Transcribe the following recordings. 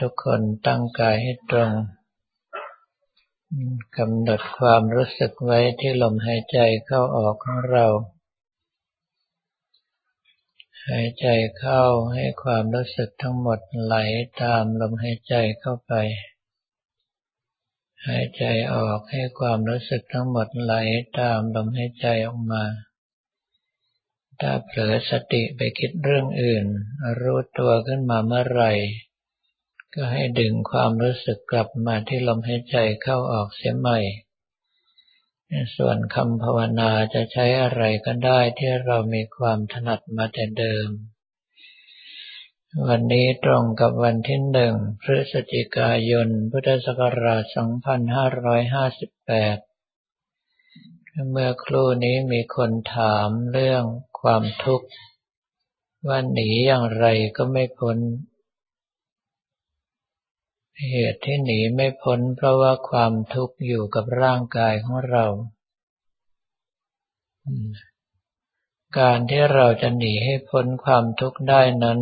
ทุกคนตั้งกายให้ตรงกำหนดความรู้สึกไว้ที่ลมหายใจเข้าออกของเรา หายใจเข้าให้ความรู้สึกทั้งหมดไหลตามลมหายใจเข้าไป หายใจออกให้ความรู้สึกทั้งหมดไหลตามลมหายใจออกมา ถ้าเผลอสติไปคิดเรื่องอื่น รู้ตัวขึ้นมาเมื่อไหร่ ก็ให้ดึงความรู้สึกกลับมาที่ลมหายใจเข้าออกเสียใหม่ ส่วนคำภาวนาจะใช้อะไรก็ได้ที่เรามีความถนัดมาแต่เดิม วันนี้ตรงกับวันที่หนึ่งพฤศจิกายน พุทธศักราช 2558 เมื่อครู่นี้มีคนถามเรื่องความทุกข์ว่าหนีอย่างไรก็ไม่พ้น เหตุที่หนีไม่พ้นเพราะว่าความทุกข์อยู่กับร่างกายของเรา การที่เราจะหนีให้พ้นความทุกข์ได้นั้น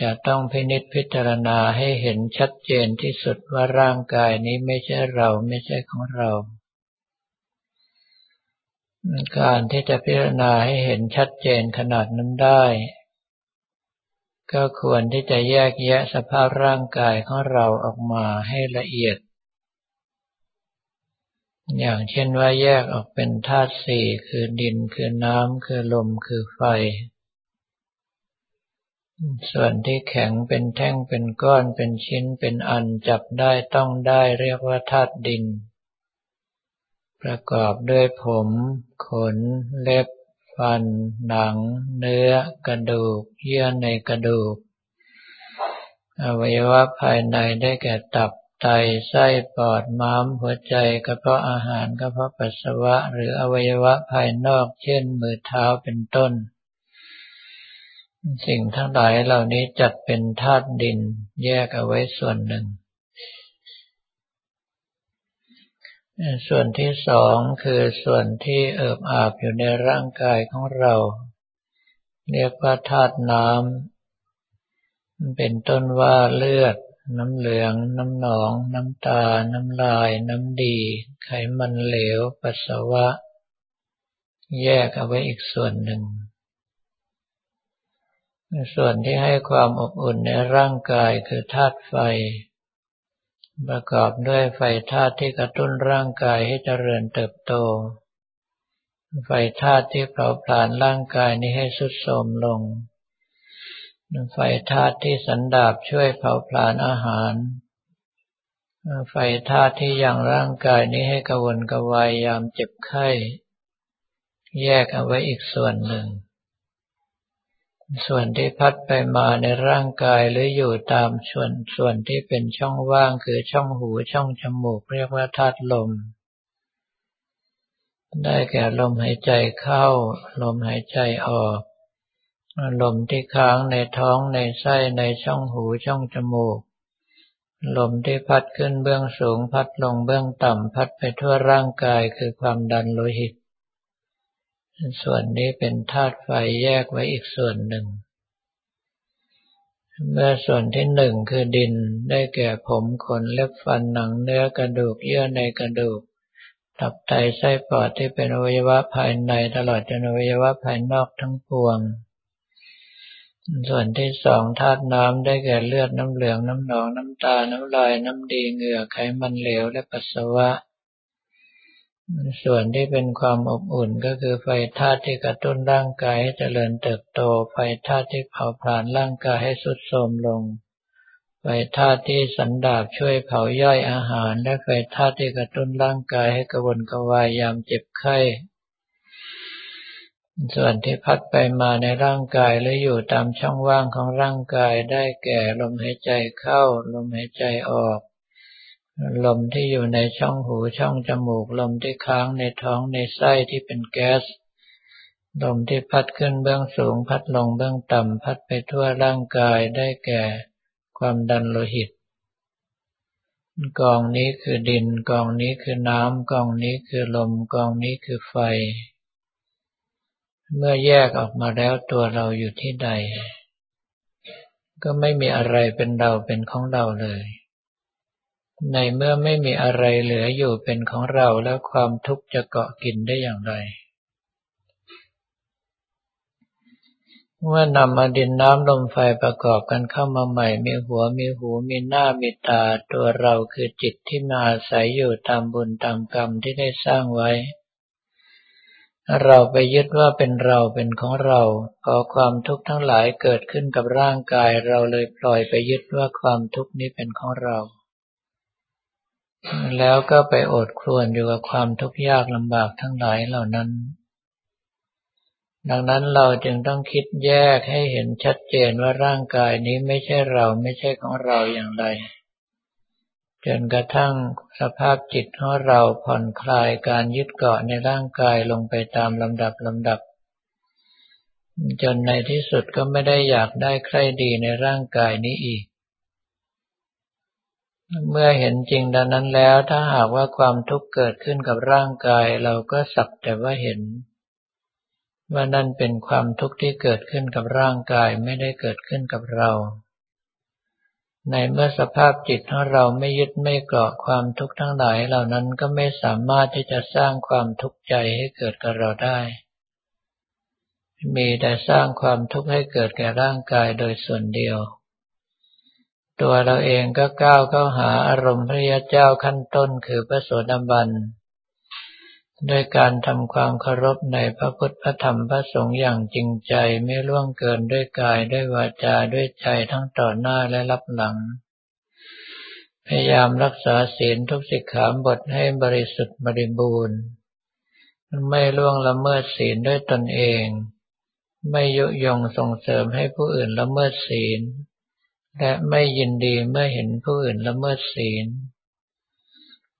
จะต้องพินิจพิจารณาให้เห็นชัดเจนที่สุดว่าร่างกายนี้ไม่ใช่เราไม่ใช่ของเรา การที่จะพิจารณาให้เห็นชัดเจนขนาดนั้นได้ ก็ควรที่จะแยกแยะสภาพร่างกายของเราออกมาให้ละเอียด อย่างเช่นว่าแยกออกเป็นธาตุสี่คือดินคือน้ำคือลมคือไฟ ส่วนที่แข็งเป็นแท่งเป็นก้อนเป็นชิ้นเป็นอันจับได้ต้องได้เรียกว่าธาตุดิน ประกอบด้วยผม ขน เล็บ ฟันหนังเนื้อกระดูก เยื่อในกระดูก อวัยวะภายในได้แก่ตับไตไส้ปอดม้ามหัวใจกระเพาะอาหารกระเพาะปัสสาวะ หรืออวัยวะภายนอก เช่น มือเท้าเป็นต้น สิ่งทั้งหลายเหล่านี้จัดเป็นธาตุดินแยกเอาไว้ส่วนหนึ่ง ส่วนที่สองคือส่วนที่เอิบอาบอยู่ในร่างกายของเรา เรียกว่าธาตุน้ำเป็นต้นว่าเลือด น้ำเหลือง น้ำหนอง น้ำตา น้ำลาย น้ำดี ไขมันเหลว ปัสสาวะ แยกเอาไว้อีกส่วนหนึ่ง ส่วนที่ให้ความอบอุ่นในร่างกายคือธาตุไฟ ประกอบด้วยไฟธาตุที่กระตุ้นร่างกายให้เจริญเติบโต ไฟธาตุที่เผาผลาญร่างกายนี้ให้สุดโทมลง ไฟธาตุที่สันดาบช่วยเผาผลาญอาหาร ไฟธาตุที่ยังร่างกายนี้ให้กระวนกระวายยามเจ็บไข้ แยกเอาไว้อีกส่วนหนึ่ง ส่วนที่พัดไปมาในร่างกายหรืออยู่ตามส่วนส่วนที่เป็นช่องว่างคือช่องหูช่องจมูกเรียกว่าธาตุลม ได้แก่ลมหายใจเข้า ลมหายใจออกลมที่ค้างในท้องในไส้ในช่องหูช่องจมูก ลมที่พัดขึ้นเบื้องสูงพัดลงเบื้องต่ำพัดไปทั่วร่างกายคือความดันโลหิต ส่วนนี้เป็นธาตุไฟแยกไว้อีกส่วนหนึ่ง เมื่อส่วนที่หนึ่งคือดินได้แก่ผมขนเล็บฟันหนังเนื้อกระดูกเยื่อในกระดูก ตับไตไส้ปอดที่เป็นอวัยวะภายในตลอดจนอวัยวะภายนอกทั้งปวง ส่วนที่สองธาตุน้ำได้แก่เลือดน้ำเหลืองน้ำหนองน้ำตา น้ำลายน้ำดีเหงื่อไขมันเหลวและปัสสาวะ ส่วนที่เป็นความอบอุ่นก็คือไฟธาตุที่กระตุ้นร่างกายให้เจริญเติบโต ไฟธาตุที่เผาผลาญร่างกายให้สุดโทรมลง ไฟธาตุที่สันดาบช่วยเผาย่อยอาหาร และไฟธาตุที่กระตุ้นร่างกายให้กระวนกระวายยามเจ็บไข้ ส่วนที่พัดไปมาในร่างกายและอยู่ตามช่องว่างของร่างกายได้แก่ลมหายใจเข้าลมหายใจออก ลมที่อยู่ในช่องหูช่องจมูก ลมที่ค้างในท้องในไส้ที่เป็นแก๊ส ลมที่พัดขึ้นเบื้องสูง พัดลงเบื้องต่ำ พัดไปทั่วร่างกายได้แก่ความดันโลหิต กองนี้คือดิน กองนี้คือน้ำ กองนี้คือลม กองนี้คือไฟ เมื่อแยกออกมาแล้วตัวเราอยู่ที่ใด ก็ไม่มีอะไรเป็นเราเป็นของเราเลย ในเมื่อไม่มีอะไรเหลืออยู่เป็นของเราแล้วความทุกข์จะเกาะกินได้อย่างไร เมื่อนำมาดินน้ำลมไฟประกอบกันเข้ามาใหม่ มีหัวมีหูมีหน้ามีตา ตัวเราคือจิตที่มาอาศัยอยู่ตามบุญตามกรรมที่ได้สร้างไว้ เราไปยึดว่าเป็นเราเป็นของเรา พอความทุกข์ทั้งหลายเกิดขึ้นกับร่างกายเราเลยปล่อยไปยึดว่าความทุกข์นี้เป็นของเรา แล้วก็ไปอดครวนอยู่กับความทุกข์ยากลำบากทั้งหลายเหล่านั้น ดังนั้นเราจึงต้องคิดแยกให้เห็นชัดเจนว่าร่างกายนี้ไม่ใช่เราไม่ใช่ของเราอย่างไร จนกระทั่งสภาพจิตของเราผ่อนคลายการยึดเกาะในร่างกายลงไปตามลำดับลำดับ จนในที่สุดก็ไม่ได้อยากได้ใครดีในร่างกายนี้อีก เมื่อเห็นจริงดังนั้นแล้ว ถ้าหากว่าความทุกข์เกิดขึ้นกับร่างกาย เราก็สักแต่ว่าเห็น ว่านั่นเป็นความทุกข์ที่เกิดขึ้นกับร่างกายไม่ได้เกิดขึ้นกับเรา ในเมื่อสภาพจิตของเราไม่ยึดไม่เกาะความทุกข์ทั้งหลายเหล่านั้นก็ไม่สามารถที่จะสร้างความทุกข์ใจให้เกิดกับเราได้ มีแต่สร้างความทุกข์ให้เกิดแก่ร่างกายโดยส่วนเดียว ตัวเราเองก็ก้าวเข้าหาอารมณ์พระยาเจ้าขั้นต้นคือพระโสดาบันด้วยการทำความเคารพในพระพุทธพระธรรมพระสงฆ์อย่างจริงใจไม่ล่วงเกินด้วยกายด้วยวาจาด้วยใจทั้งต่อหน้าและรับหลัง พยายามรักษาศีลทุกสิกขาบทให้บริสุทธิ์บริบูรณ์ ไม่ล่วงละเมิดศีลด้วยตนเอง ไม่ยุยงส่งเสริมให้ผู้อื่นละเมิดศีล และไม่ยินดีเมื่อเห็นผู้อื่นละเมิดศีล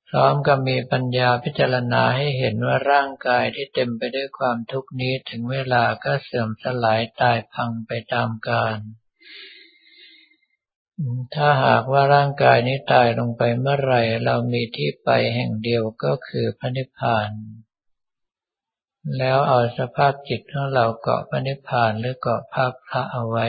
พร้อมกับมีปัญญาพิจารณาให้เห็นว่าร่างกายที่เต็มไปด้วยความทุกข์นี้ถึงเวลาก็เสื่อมสลายตายพังไปตามกาลถ้าหากว่าร่างกายนี้ตายลงไปเมื่อไหร่ เรามีที่ไปแห่งเดียวก็คือพระนิพพาน แล้วเอาสภาพจิตของเราเกาะพระนิพพานหรือเกาะภาคพระเอาไว้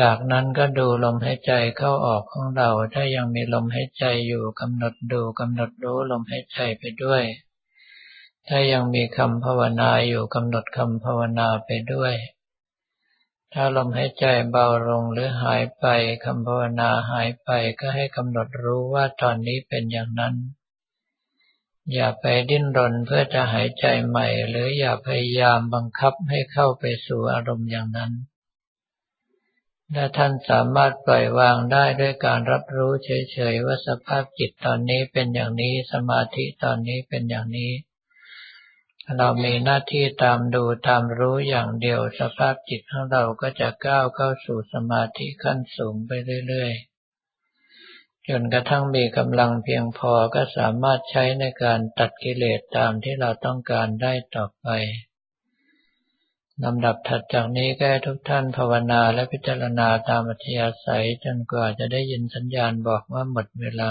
จากนั้นก็ดูลมหายใจเข้าออกของเรา ถ้ายังมีลมหายใจอยู่กำหนดดูกำหนดรู้ลมหายใจไปด้วย ถ้ายังมีคำภาวนาอยู่กำหนดคำภาวนาไปด้วย ถ้าลมหายใจเบาลงหรือหายไปคำภาวนาหายไปก็ให้กำหนดรู้ว่าตอนนี้เป็นอย่างนั้น อย่าไปดิ้นรนเพื่อจะหายใจใหม่ หรืออย่าพยายามบังคับให้เข้าไปสู่อารมณ์อย่างนั้น และท่านสามารถปล่อยวางได้ด้วยการรับรู้เฉยๆว่าสภาพจิตตอนนี้เป็นอย่างนี้ สมาธิตอนนี้เป็นอย่างนี้ เรามีหน้าที่ตามดูตามรู้อย่างเดียว สภาพจิตของเราก็จะก้าวเข้าสู่สมาธิขั้นสูงไปเรื่อยๆจนกระทั่งมีกำลังเพียงพอก็สามารถใช้ในการตัดกิเลสตามที่เราต้องการได้ต่อไป ลำดับถัดจากนี้ก็ให้ทุกท่านภาวนาและพิจารณาตามอัธยาศัยจนกว่าจะได้ยินสัญญาณบอกว่าหมดเวลา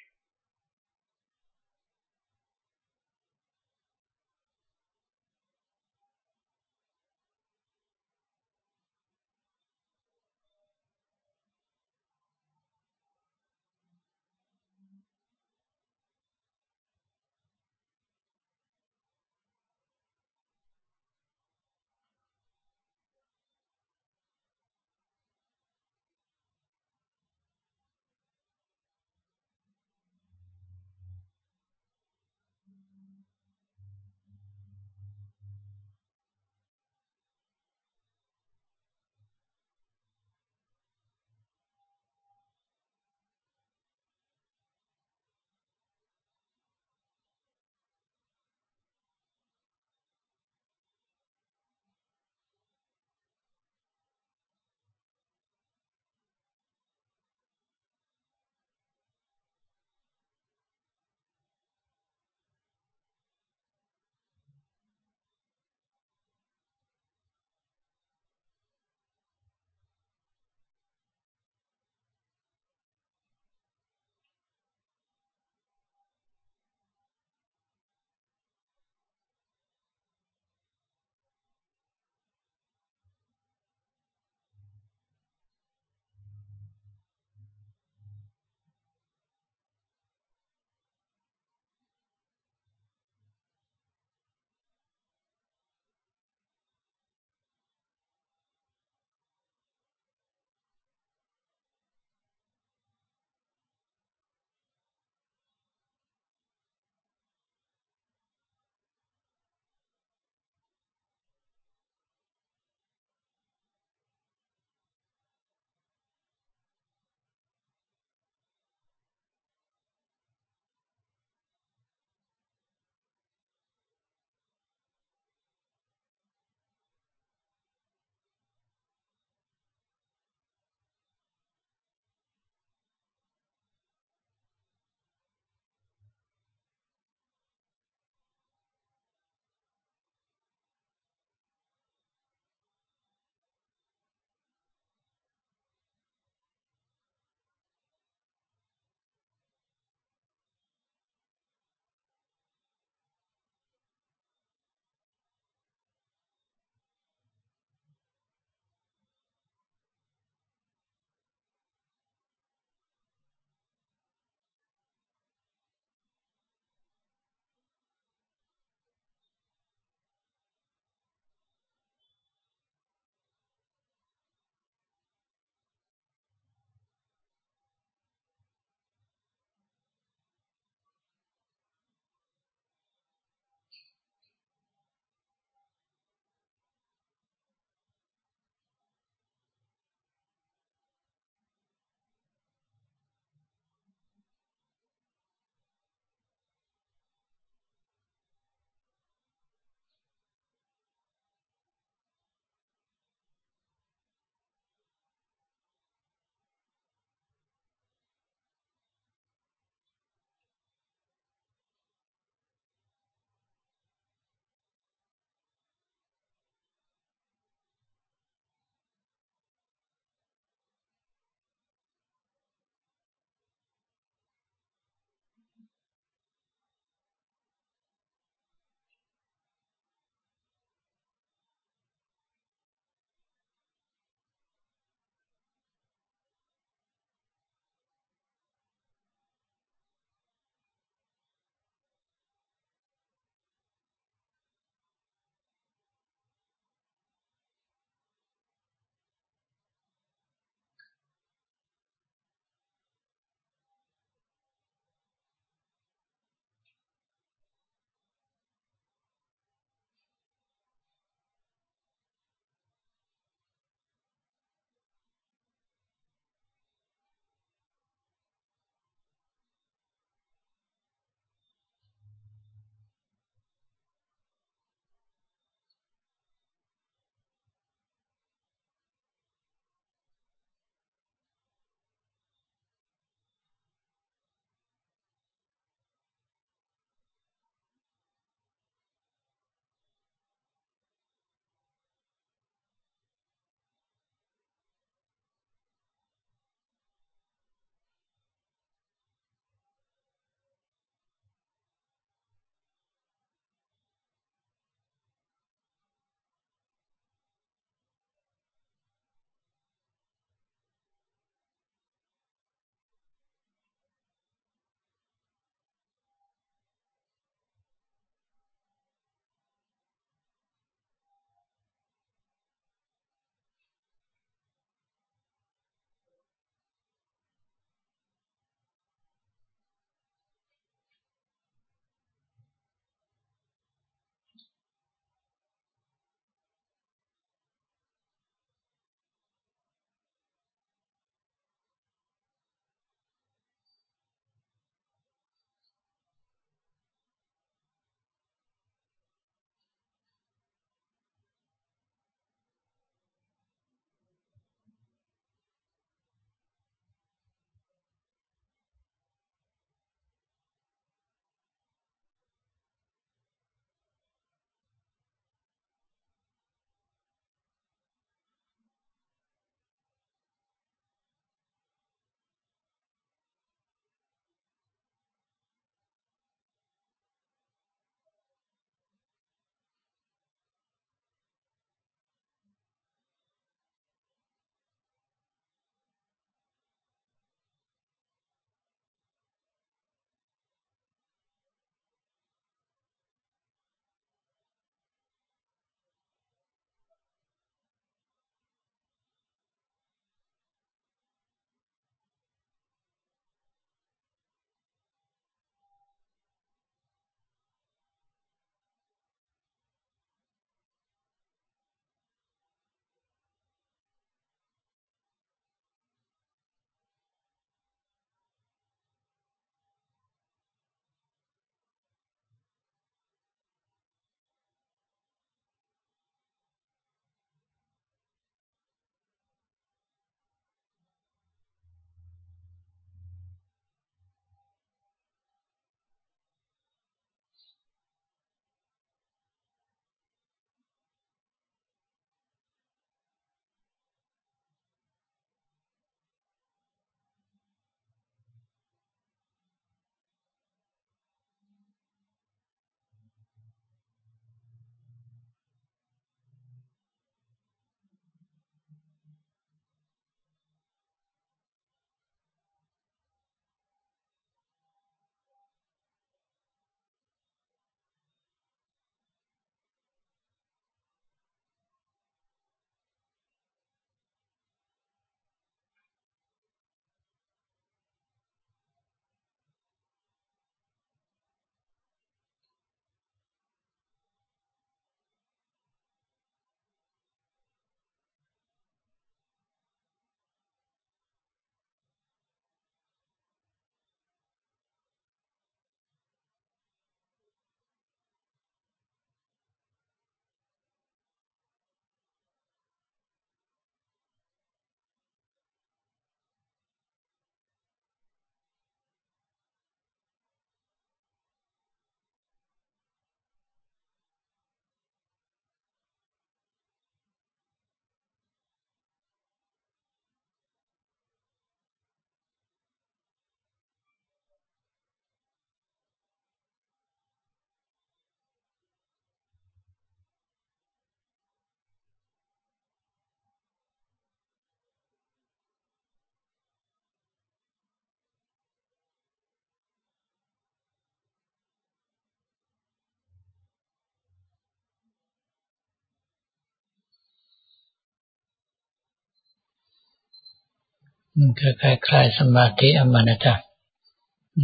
ก็คล้ายๆสมาธิอมนตะ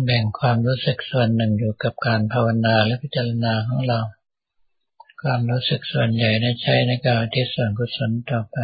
แบ่งความรู้สึกส่วนหนึ่งอยู่กับการภาวนาและพิจารณาของเรา ความรู้สึกส่วนใหญ่ได้ใช้ในการที่ส่วนกุศลต่อไป